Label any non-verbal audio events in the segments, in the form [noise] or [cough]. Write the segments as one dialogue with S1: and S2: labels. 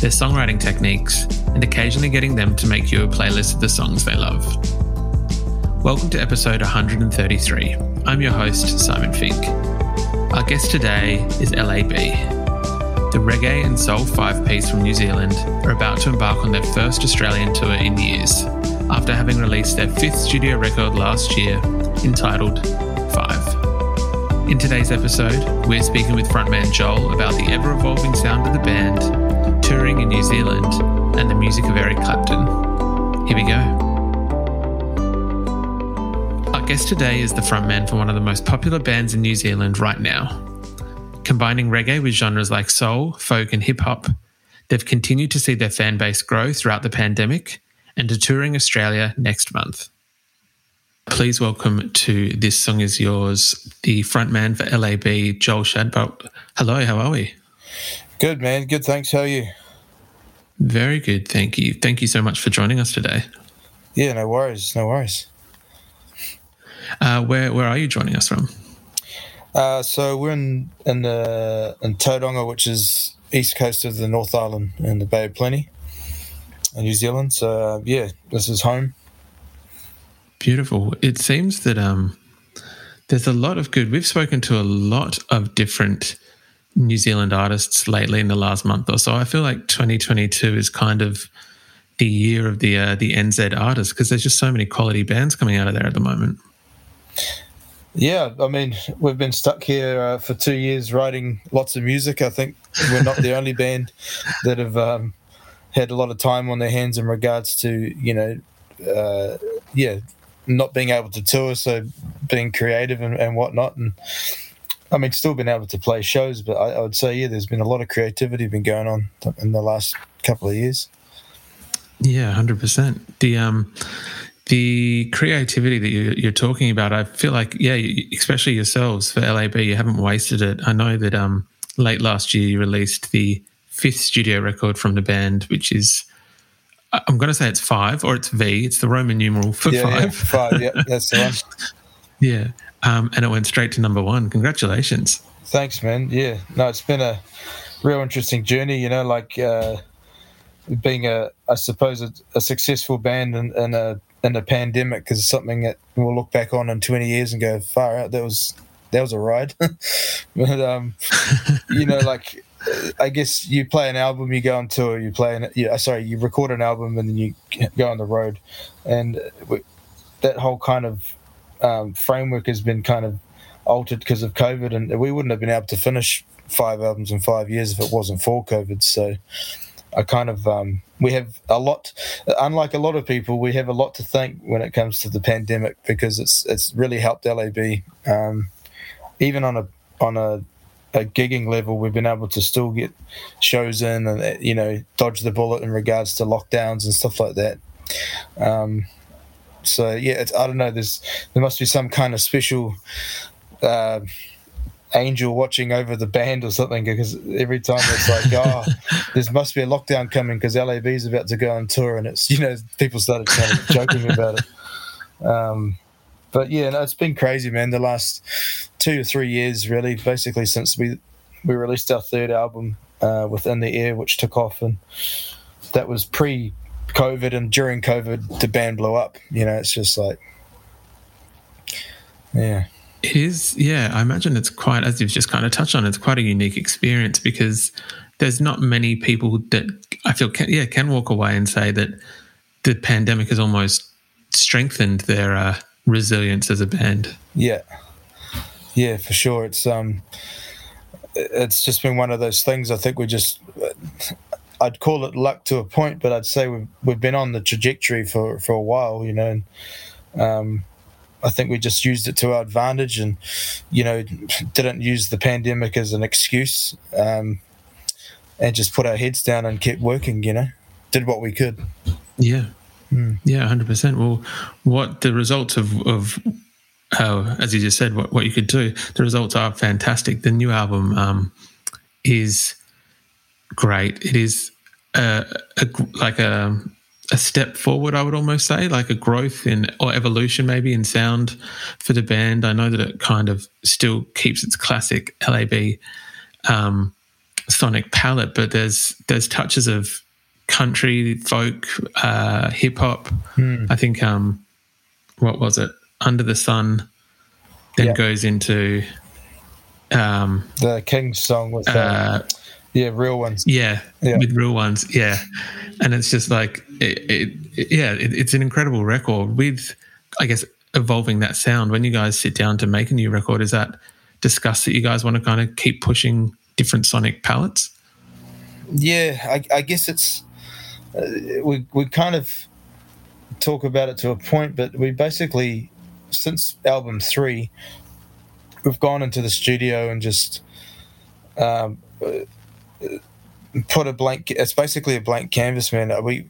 S1: their songwriting techniques, and occasionally getting them to make you a playlist of the songs they love. Welcome to episode 133. I'm your host, Simon Fink. Our guest today is LAB. The reggae and soul five piece from New Zealand are about to embark on their first Australian tour in years, after having released their fifth studio record last year entitled Five. In today's episode, we're speaking with frontman Joel about the ever evolving sound of the band, touring in New Zealand, and the music of Eric Clapton. Here we go. Our guest today is the frontman for one of the most popular bands in New Zealand right now. Combining reggae with genres like soul, folk, and hip hop, they've continued to see their fan base grow throughout the pandemic and are touring Australia next month. Please welcome to This Song Is Yours, the frontman for LAB, Joel Shadbolt. Hello, how are we?
S2: Good, man. Good. Thanks. How are you?
S1: Very good, thank you. Thank you so much for joining us today.
S2: Yeah, no worries. No worries.
S1: Uh, where where are you joining us from?
S2: Uh, so we're in in the in Tauranga, which is east coast of the North Island in the Bay of Plenty, in New Zealand. So uh, yeah, this is home.
S1: Beautiful. It seems that um, there's a lot of good. We've spoken to a lot of different New Zealand artists lately in the last month or so. I feel like 2022 is kind of the year of the uh, the NZ artists because there's just so many quality bands coming out of there at the moment.
S2: Yeah, I mean, we've been stuck here uh, for two years writing lots of music. I think we're not the only band [laughs] that have um, had a lot of time on their hands in regards to, you know, uh, yeah, not being able to tour, so being creative and, and whatnot. And I mean, still been able to play shows, but I, I would say, yeah, there's been a lot of creativity been going on in the last couple of years.
S1: Yeah, hundred percent. The um, the creativity that you, you're talking about, I feel like, yeah, especially yourselves for LAB, you haven't wasted it. I know that um, late last year you released the fifth studio record from the band, which is, I'm going to say it's five or it's V. It's the Roman numeral for
S2: yeah,
S1: five.
S2: Yeah, five, [laughs] yeah, that's the one.
S1: yeah, um, and it went straight to number one. Congratulations.
S2: Thanks, man. Yeah, no, it's been a real interesting journey. You know, like uh, being a, I suppose, a, a successful band in, in a in a pandemic is something that we'll look back on in 20 years and go far out that was that was a ride [laughs] but um [laughs] you know like i guess you play an album you go on tour you play an yeah sorry you record an album and then you go on the road and that whole kind of um, framework has been kind of altered because of covid and we wouldn't have been able to finish five albums in five years if it wasn't for covid so I kind of um, we have a lot. Unlike a lot of people, we have a lot to thank when it comes to the pandemic because it's it's really helped LAB. Um, even on a on a, a gigging level, we've been able to still get shows in and you know dodge the bullet in regards to lockdowns and stuff like that. Um, so yeah, I don't know. There's there must be some kind of special. Uh, angel watching over the band or something because every time it's like, [laughs] oh, there must be a lockdown coming because LAB is about to go on tour, and it's you know people started kind of joking about it. Um, but yeah, no, it's been crazy, man. The last two or three years, really, basically since we we released our third album, uh, within the air, which took off, and that was pre. COVID and during COVID, the band blew up. You know, it's just like, yeah.
S1: It is, yeah. I imagine it's quite, as you've just kind of touched on, it's quite a unique experience because there's not many people that I feel can, yeah can walk away and say that the pandemic has almost strengthened their uh, resilience as a band.
S2: Yeah, yeah, for sure. It's um, it's just been one of those things. I think we just, I'd call it luck to a point, but I'd say we've we've been on the trajectory for for a while, you know. And, um, I think we just used it to our advantage, and you know, didn't use the pandemic as an excuse, um, and just put our heads down and kept working. You know, did what we could.
S1: Yeah, mm. yeah, hundred percent. Well, what the results of of how, as you just said, what, what you could do, the results are fantastic. The new album um, is great. It is a, a, like a a step forward, I would almost say, like a growth in or evolution maybe in sound for the band. I know that it kind of still keeps its classic LAB um, sonic palette, but there's there's touches of country, folk, uh, hip hop. Hmm. I think um, what was it? Under the Sun, then yep. goes into um,
S2: the King's song with uh, yeah, real ones.
S1: Yeah, yeah, with real ones. Yeah, and it's just like it, it, yeah, it, it's an incredible record with, I guess, evolving that sound. When you guys sit down to make a new record, is that discussed that you guys want to kind of keep pushing different sonic palettes?
S2: Yeah, I, I guess it's uh, we we kind of talk about it to a point, but we basically since album three, we've gone into the studio and just um, put a blank. It's basically a blank canvas, man. We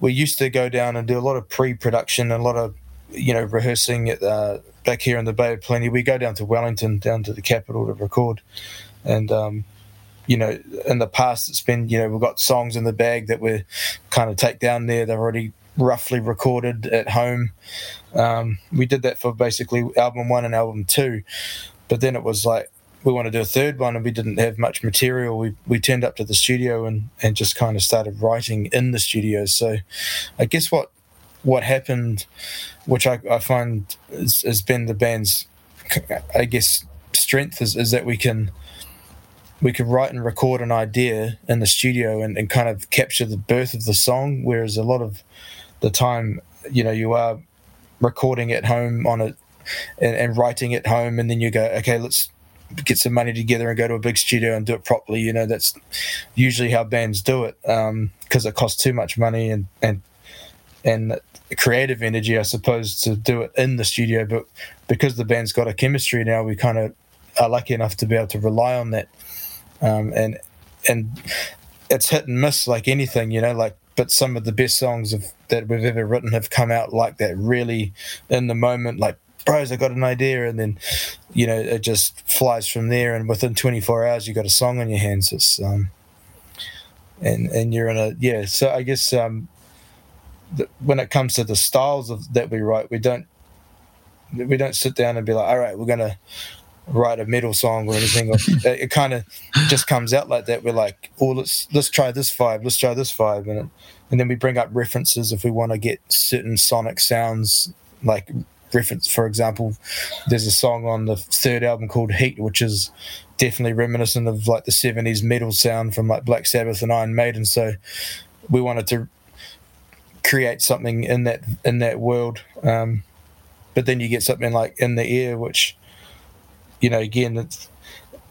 S2: we used to go down and do a lot of pre-production, and a lot of you know rehearsing at uh, back here in the Bay of Plenty. We go down to Wellington, down to the capital to record, and um, you know, in the past it's been you know we've got songs in the bag that we're kind of take down there. They're already roughly recorded at home. Um, we did that for basically album one and album two, but then it was like we want to do a third one and we didn't have much material. We we turned up to the studio and and just kind of started writing in the studio. So, I guess what what happened, which I, I find has, been the band's, I guess, strength is, is that we can we can write and record an idea in the studio and, and kind of capture the birth of the song, whereas a lot of the time, you know, you are recording at home on it and, and writing at home, and then you go, okay, let's get some money together and go to a big studio and do it properly. You know, that's usually how bands do it because um, it costs too much money and and and creative energy, I suppose, to do it in the studio. But because the band's got a chemistry now, we kind of are lucky enough to be able to rely on that. Um, and and it's hit and miss like anything, you know. Like, but some of the best songs of, that we've ever written have come out like that, really in the moment, like bros, I got an idea, and then you know it just flies from there, and within 24 hours you got a song on your hands. It's um, and and you're in a yeah. So I guess um, the, when it comes to the styles of that we write, we don't we don't sit down and be like, all right, we're gonna write a metal song or anything. [laughs] it, it kind of just comes out like that. We're like, oh, let's let's try this vibe, let's try this vibe, and it, and then we bring up references if we want to get certain sonic sounds like reference, for example, there's a song on the third album called Heat, which is definitely reminiscent of like the 70s metal sound from like Black Sabbath and Iron Maiden. So we wanted to create something in that in that world. Um, but then you get something like In the Air, which, you know, again, it's,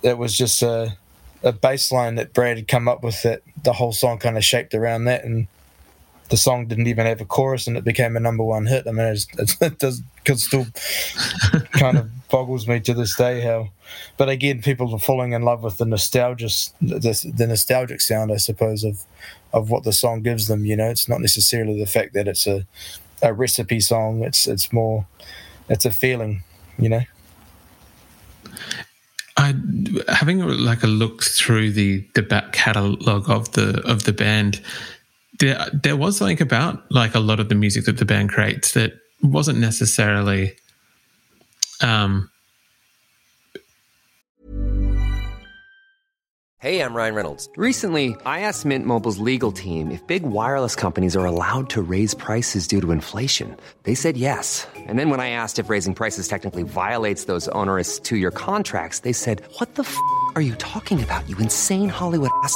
S2: it was just a, a bass line that Brad had come up with that the whole song kind of shaped around that. And the song didn't even have a chorus and it became a number one hit. I mean, it's, it's, it does still [laughs] kind of boggles me to this day how. But again, people are falling in love with the nostalgia, the, the nostalgic sound, I suppose, of of what the song gives them. You know, it's not necessarily the fact that it's a a recipe song. It's it's more, it's a feeling. You know.
S1: I having like a look through the the back catalog of the of the band there there was something about like a lot of the music that the band creates that wasn't necessarily um
S3: Hey, I'm Ryan Reynolds. Recently, I asked Mint Mobile's legal team if big wireless companies are allowed to raise prices due to inflation. They said yes. And then when I asked if raising prices technically violates those onerous 2-year contracts, they said, "What the f- are you talking about? You insane Hollywood ass."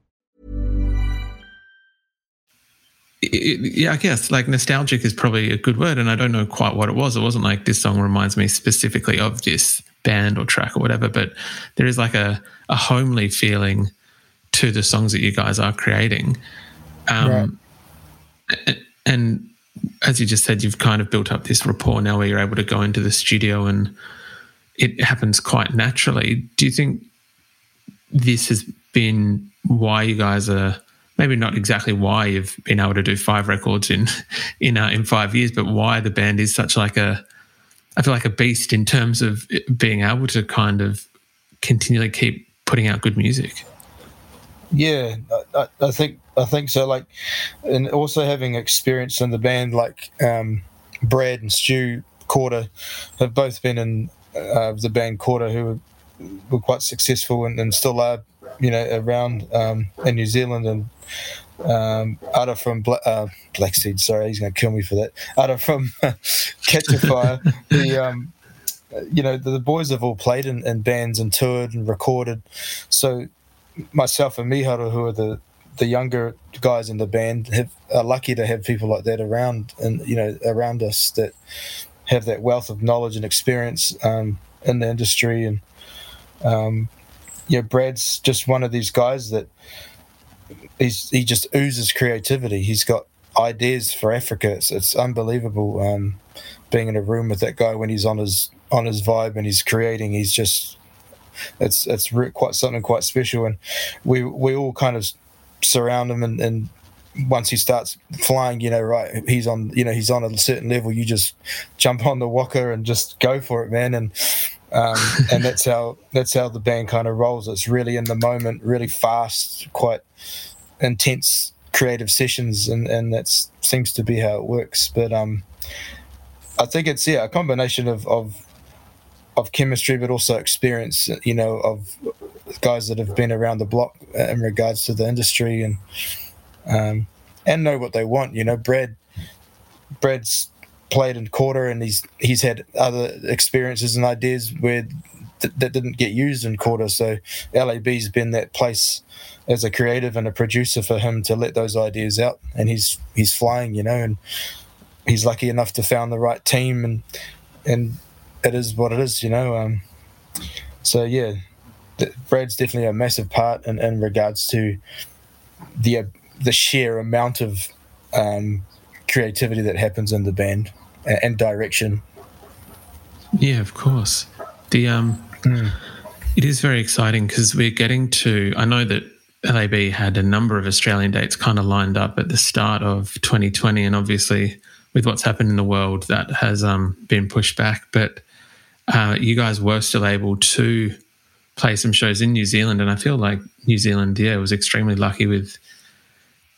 S1: It- yeah, I guess like nostalgic is probably a good word, and I don't know quite what it was. It wasn't like this song reminds me specifically of this band or track or whatever, but there is like a, a homely feeling to the songs that you guys are creating. Um, a- And as you just said, you've kind of built up this rapport now where you're able to go into the studio and it happens quite naturally. Do you think this has been why you guys are maybe not exactly why you've been able to do five records in [laughs] in uh, in five years, but why the band is such like a I feel like a beast in terms of being able to kind of continually keep putting out good music.
S2: Yeah, I, I- think I think so. Like, and also having experience in the band, like um, Brad and Stu Kora have both been in uh, the band Kora, who were, were quite successful and, and still are, you know, around um, in New Zealand and. Um, from Bla- uh, Black Seed, sorry, he's going to kill me for that. Ara from [laughs] Katchafire, the um, you know the, the boys have all played in, in bands and toured and recorded, so myself and Miharo, who are the the younger guys in the band, have, are lucky to have people like that around and you know around us that have that wealth of knowledge and experience um, in the industry. And um, yeah, Brad's just one of these guys that he's he just oozes creativity. He's got ideas for Africa. It's, it's unbelievable um, being in a room with that guy when he's on his on his vibe and he's creating. He's just it's it's re- quite something quite special, and we we all kind of surround him, and, and once he starts flying, you know, right, he's on, you know, he's on a certain level. You just jump on the walker and just go for it, man, and um, and that's how that's how the band kind of rolls. It's really in the moment, really fast, quite intense creative sessions, and and that seems to be how it works. But um, I think it's yeah a combination of of of chemistry, but also experience. You know, of guys that have been around the block in regards to the industry and um, and know what they want. You know, Brad Brad's played in Kora, and he's he's had other experiences and ideas where th- that didn't get used in Kora. So LAB's been that place as a creative and a producer for him to let those ideas out, and he's he's flying. You know, and he's lucky enough to found the right team and and it is what it is, you know. Um, so yeah, th- Brad's definitely a massive part in, in regards to the uh, the sheer amount of um, creativity that happens in the band and, direction.
S1: Yeah, of course. The um, it is very exciting because we're getting to. I know that LAB had a number of Australian dates kind of lined up at the start of 2020, and obviously with what's happened in the world, that has um, been pushed back. But uh, you guys were still able to play some shows in New Zealand, and I feel like New Zealand, yeah, was extremely lucky with.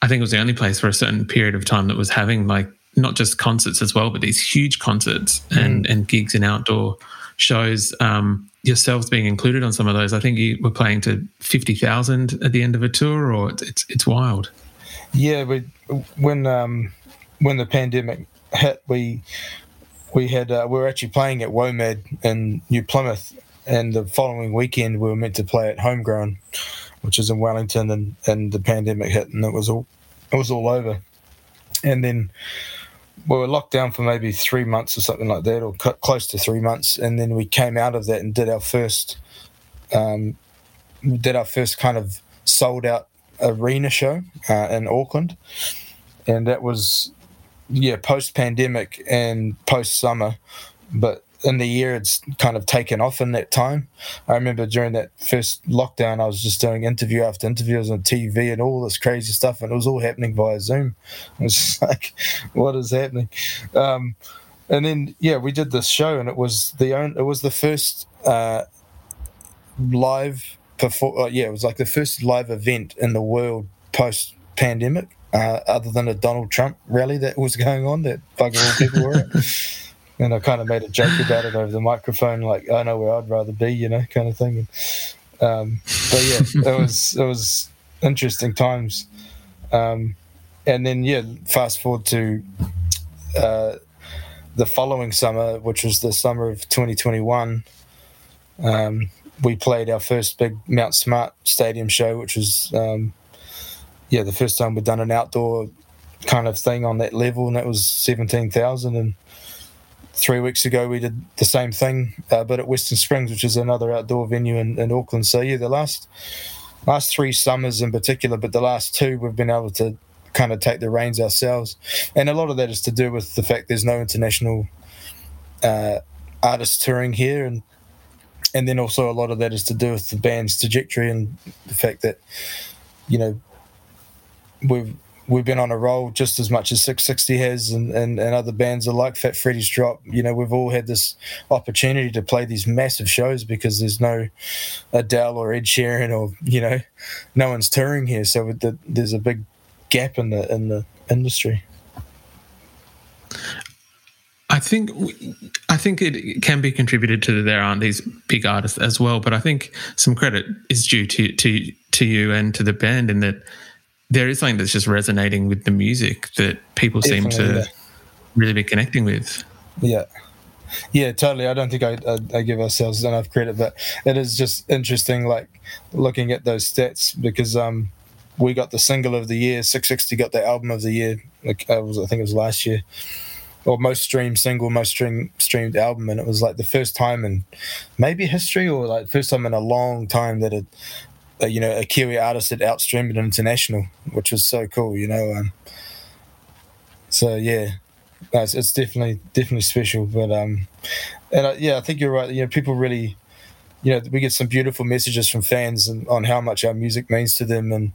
S1: I think it was the only place for a certain period of time that was having like not just concerts as well, but these huge concerts and and gigs and outdoor shows. Um, yourselves being included on some of those. I think you were playing to fifty thousand at the end of a tour, or it's it's, it's wild.
S2: Yeah, we when um, when the pandemic hit, we we had uh, we were actually playing at WOMAD in New Plymouth, and the following weekend we were meant to play at Homegrown, which is in Wellington, and, and the pandemic hit, and it was all it was all over, and then we were locked down for maybe three months or something like that, or close to three months, and then we came out of that and did our first um, did our first kind of sold out arena show uh, in Auckland, and that was yeah post pandemic and post summer, but in the year it's kind of taken off in that time. I remember during that first lockdown, I was just doing interview after interviews on TV and all this crazy stuff, and it was all happening via Zoom. [laughs] It was like, what is happening? Um, and then yeah, we did this show, and it was the own, it was the first uh, live perform. Uh, yeah, it was like the first live event in the world post pandemic. Uh, other than a Donald Trump rally that was going on, that bugger all people were. [laughs] and I kind of made a joke about it over the microphone, like I know where I'd rather be, you know, kind of thing. And, um, but yeah, [laughs] it was it was interesting times. Um, and then yeah, fast forward to uh, the following summer, which was the summer of 2021. Um, we played our first big Mount Smart Stadium show, which was um, yeah the first time we'd done an outdoor kind of thing on that level, and that was 17,000 and three weeks ago we did the same thing, uh, but at Western Springs, which is another outdoor venue in, in Auckland. So yeah, the last last three summers in particular, but the last two we've been able to kind of take the reins ourselves, and a lot of that is to do with the fact there's no international uh, artists touring here, and and then also a lot of that is to do with the band's trajectory and the fact that you know we've we've been on a roll just as much as Six60 has and, and, and other bands are like Fat Freddy's Drop. You know, we've all had this opportunity to play these massive shows because there's no Adele or Ed Sheeran or, you know, no one's touring here. So the, there's a big gap in the, in the industry.
S1: I think I think it can be contributed to there aren't these big artists as well, but I think some credit is due to to to you and to the band in that there is something that's just resonating with the music that people Definitely, seem to yeah. really be connecting with.
S2: Yeah. Yeah, totally. I don't think I, I, I, give ourselves enough credit, but it is just interesting, like looking at those stats because um, we got the single of the year. Six60 got the album of the year. Like I was, I think it was last year, or most streamed single, most stream, streamed album, and it was like the first time in maybe history, or like first time in a long time that it a, you know a Kiwi artist that outstreamed international, which was so cool. You know, um, so yeah, no, it's, it's, definitely definitely special. But um, and uh, yeah, I think you're right. You know, people really, you know, we get some beautiful messages from fans and, on how much our music means to them and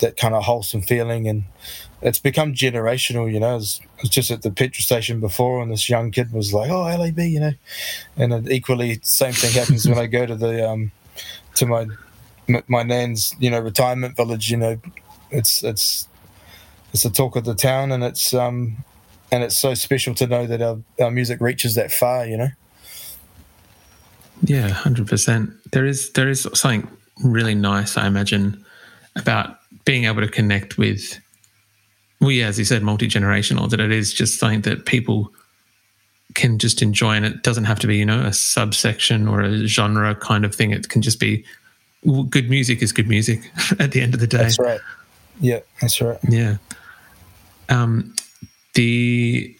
S2: that kind of wholesome feeling and it's become generational, you know. I was, I was, just at the petrol station before, and this young kid was like, "Oh, LAB," you know, and equally, same thing happens when I go to the um, to my my nan's you know retirement village. You know, it's it's it's the talk of the town, and it's um and it's so special to know that our, our music reaches that far. You know.
S1: Yeah, hundred percent. There is there is something really nice, I imagine, about being able to connect with. Well, yeah, as you said, multi generational. That it is just something that people can just enjoy, and it doesn't have to be, you know, a subsection or a genre kind of thing. It can just be good music is good music [laughs] at the end of the day.
S2: That's right. Yeah, that's right.
S1: Yeah. Um, the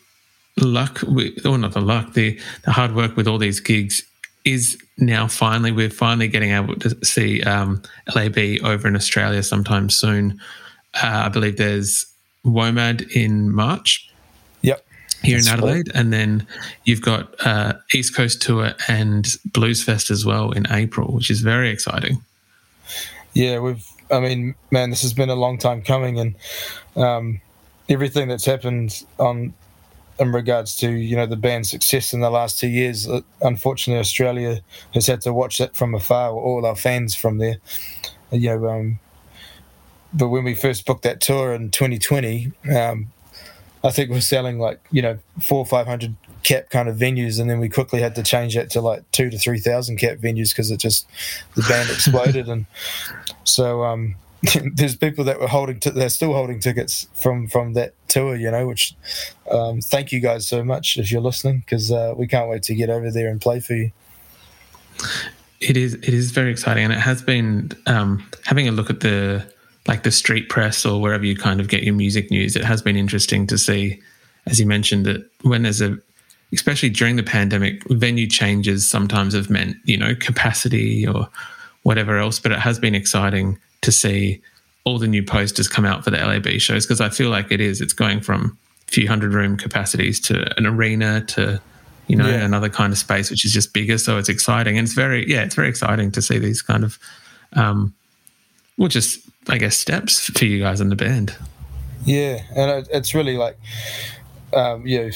S1: luck, or not the luck, the, the hard work with all these gigs is now finally, we're finally getting able to see um, LAB over in Australia sometime soon. Uh, I believe there's WOMAD in March Yep. here That's in Adelaide, cool. and then you've got uh, East Coast Tour and Blues Fest as well in April, which is very exciting.
S2: Yeah, we've. I mean, man, this has been a long time coming, and um, everything that's happened on in regards to you know the band's success in the last two years. Uh, unfortunately, Australia has had to watch it from afar. All our fans from there, you know. Um, but when we first booked that tour in 2020, um, I think we're selling like you know four or five hundred cap kind of venues, and then we quickly had to change that to like two to three thousand cap venues because it just the band [laughs] exploded, and so um, [laughs] there's people that were holding t- they're still holding tickets from from that tour, you know. Which um, thank you guys so much if you're listening because uh, we can't wait to get over there and play for you.
S1: It is it is very exciting, and it has been um, having a look at the like the street press or wherever you kind of get your music news. It has been interesting to see, as you mentioned, that when there's a especially during the pandemic, venue changes sometimes have meant, you know, capacity or whatever else. But it has been exciting to see all the new posters come out for the LAB shows because I feel like it is. It's going from a few hundred room capacities to an arena to, you know,
S2: Yeah.
S1: another kind of space which is just bigger. So it's exciting, and it's very yeah, it's very exciting to see these kind of, um, well, just I guess steps for you guys in the band.
S2: Yeah, and it's really like, um, you know,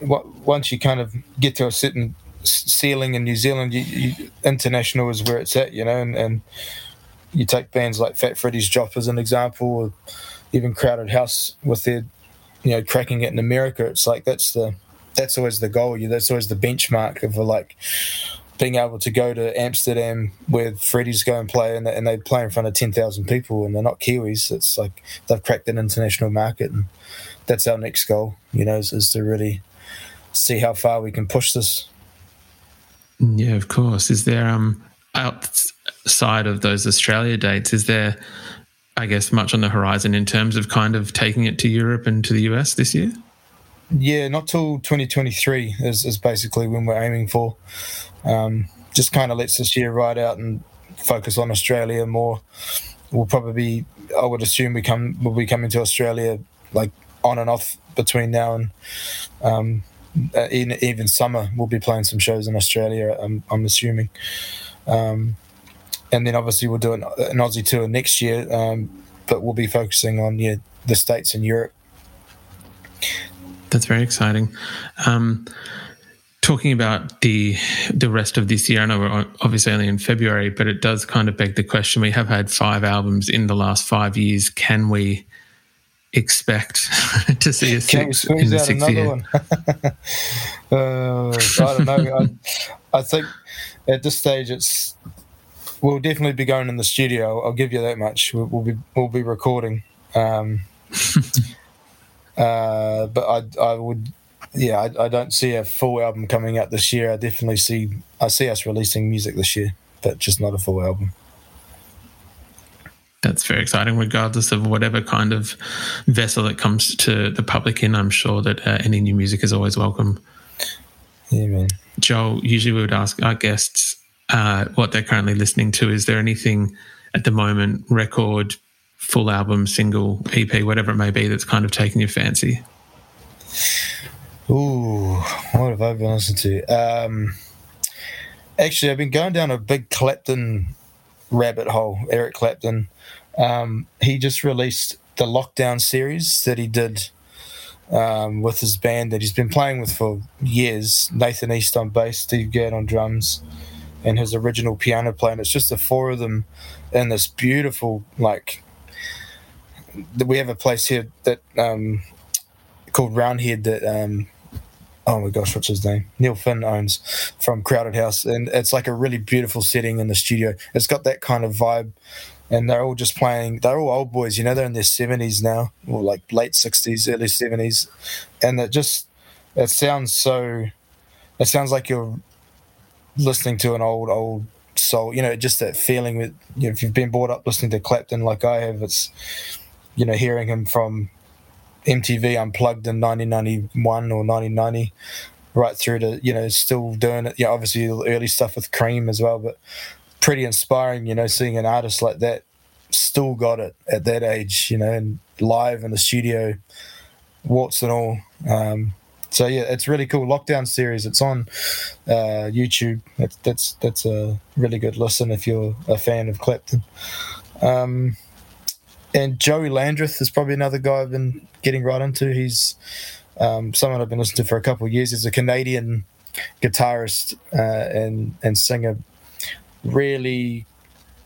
S2: once you kind of get to a certain ceiling in New Zealand, you, you, international is where it's at, you know, and, and you take bands like Fat Freddy's Drop as an example, or even Crowded House with their, you know, cracking it in America. It's like that's the that's always the goal. You that's always the benchmark of like being able to go to Amsterdam where Freddy's go and play, and they, and they play in front of ten thousand people, and they're not Kiwis. It's like they've cracked an international market, and that's our next goal. You know, is, is to really see how far we can push this.
S1: Yeah, of course. Is there um outside of those Australia dates? Is there, I guess, much on the horizon in terms of kind of taking it to Europe and to the US this year?
S2: Yeah, not till 2023 is, is basically when we're aiming for. Um, just kind of lets this year ride out and focus on Australia more. We'll probably, I would assume, we come we'll be coming to Australia like on and off between now and um, uh, even, even summer. We'll be playing some shows in Australia. I'm, I'm assuming, um, and then obviously we'll do an, an Aussie tour next year. Um, but we'll be focusing on yeah the states and Europe.
S1: That's very exciting. Um, talking about the the rest of this year, I know we're obviously only in February, but it does kind of beg the question. We have had five albums in the last five years. Can we expect [laughs] to see a six in the
S2: out
S1: sixth
S2: another
S1: year?
S2: one? [laughs] uh, I don't know. I, I think at this stage, it's we'll definitely be going in the studio. I'll give you that much. We'll, we'll be we'll be recording. Um, [laughs] uh, but I I would yeah I, I don't see a full album coming out this year. I definitely see I see us releasing music this year, but just not a full album.
S1: That's very exciting, regardless of whatever kind of vessel that comes to the public in. I'm sure that uh, any new music is always welcome.
S2: Yeah, man.
S1: Joel, usually we would ask our guests uh, what they're currently listening to. Is there anything at the moment, record, full album, single, EP, whatever it may be, that's kind of taken your fancy?
S2: Ooh, what have I been listening to? Um, actually, I've been going down a big Clapton rabbit hole. Eric Clapton. Um, he just released the Lockdown series that he did um, with his band that he's been playing with for years. Nathan East on bass, Steve Gadd on drums, and his original piano player. And it's just the four of them in this beautiful, like, we have a place here that um, called Roundhead that um, oh my gosh, what's his name? Neil Finn owns from Crowded House, and it's like a really beautiful setting in the studio. It's got that kind of vibe, and they're all just playing. They're all old boys, you know. They're in their seventies now, or like late sixties, early seventies, and it just it sounds so. It sounds like you're listening to an old old soul. You know, just that feeling with you know, if you've been brought up listening to Clapton like I have, it's you know hearing him from MTV Unplugged in 1991 or 1990, right through to you know still doing it. Yeah, obviously the early stuff with Cream as well, but pretty inspiring. You know, seeing an artist like that still got it at that age. You know, and live in the studio, warts and all. Um, so yeah, it's really cool. Lockdown series. It's on uh, YouTube. That's that's that's a really good listen if you're a fan of Clapton. Um, and Joey Landreth is probably another guy I've been getting right into. He's um, someone I've been listening to for a couple of years. He's a Canadian guitarist uh, and and singer, really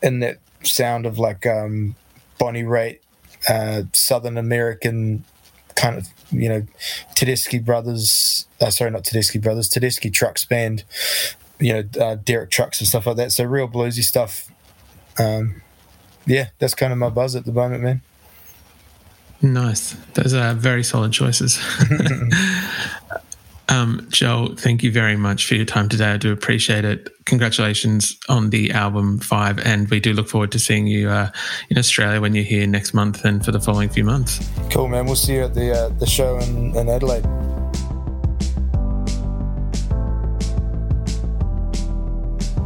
S2: in that sound of like um, Bonnie Raitt, uh, Southern American kind of you know Tedeschi Brothers. Uh, sorry, not Tedeschi Brothers. Tedeschi Trucks band. You know uh, Derek Trucks and stuff like that. So real bluesy stuff. Um, yeah, that's kind of my buzz at the moment, man.
S1: Nice. Those are very solid choices. [laughs] um, Joel, thank you very much for your time today. I do appreciate it. Congratulations on the album five, and we do look forward to seeing you uh, in Australia when you're here next month and for the following few months.
S2: Cool, man. We'll see you at the uh, the show in, in Adelaide.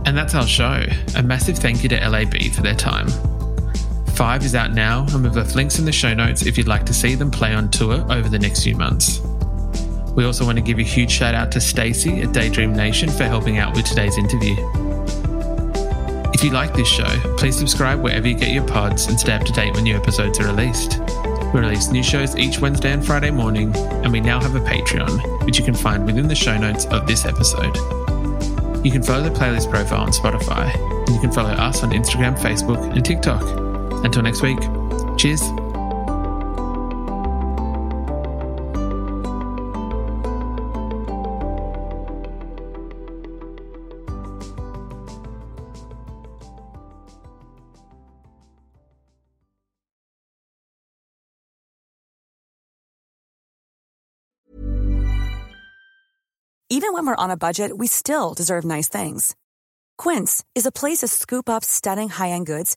S1: And that's our show. A massive thank you to LAB for their time. Five is out now, and we've left links in the show notes if you'd like to see them play on tour over the next few months. We also want to give a huge shout out to Stacey at Daydream Nation for helping out with today's interview. If you like this show, please subscribe wherever you get your pods and stay up to date when new episodes are released. We release new shows each Wednesday and Friday morning, and we now have a Patreon, which you can find within the show notes of this episode. You can follow the playlist profile on Spotify, and you can follow us on Instagram, Facebook, and TikTok. Until next week, cheers.
S4: Even when we're on a budget, we still deserve nice things. Quince is a place to scoop up stunning high-end goods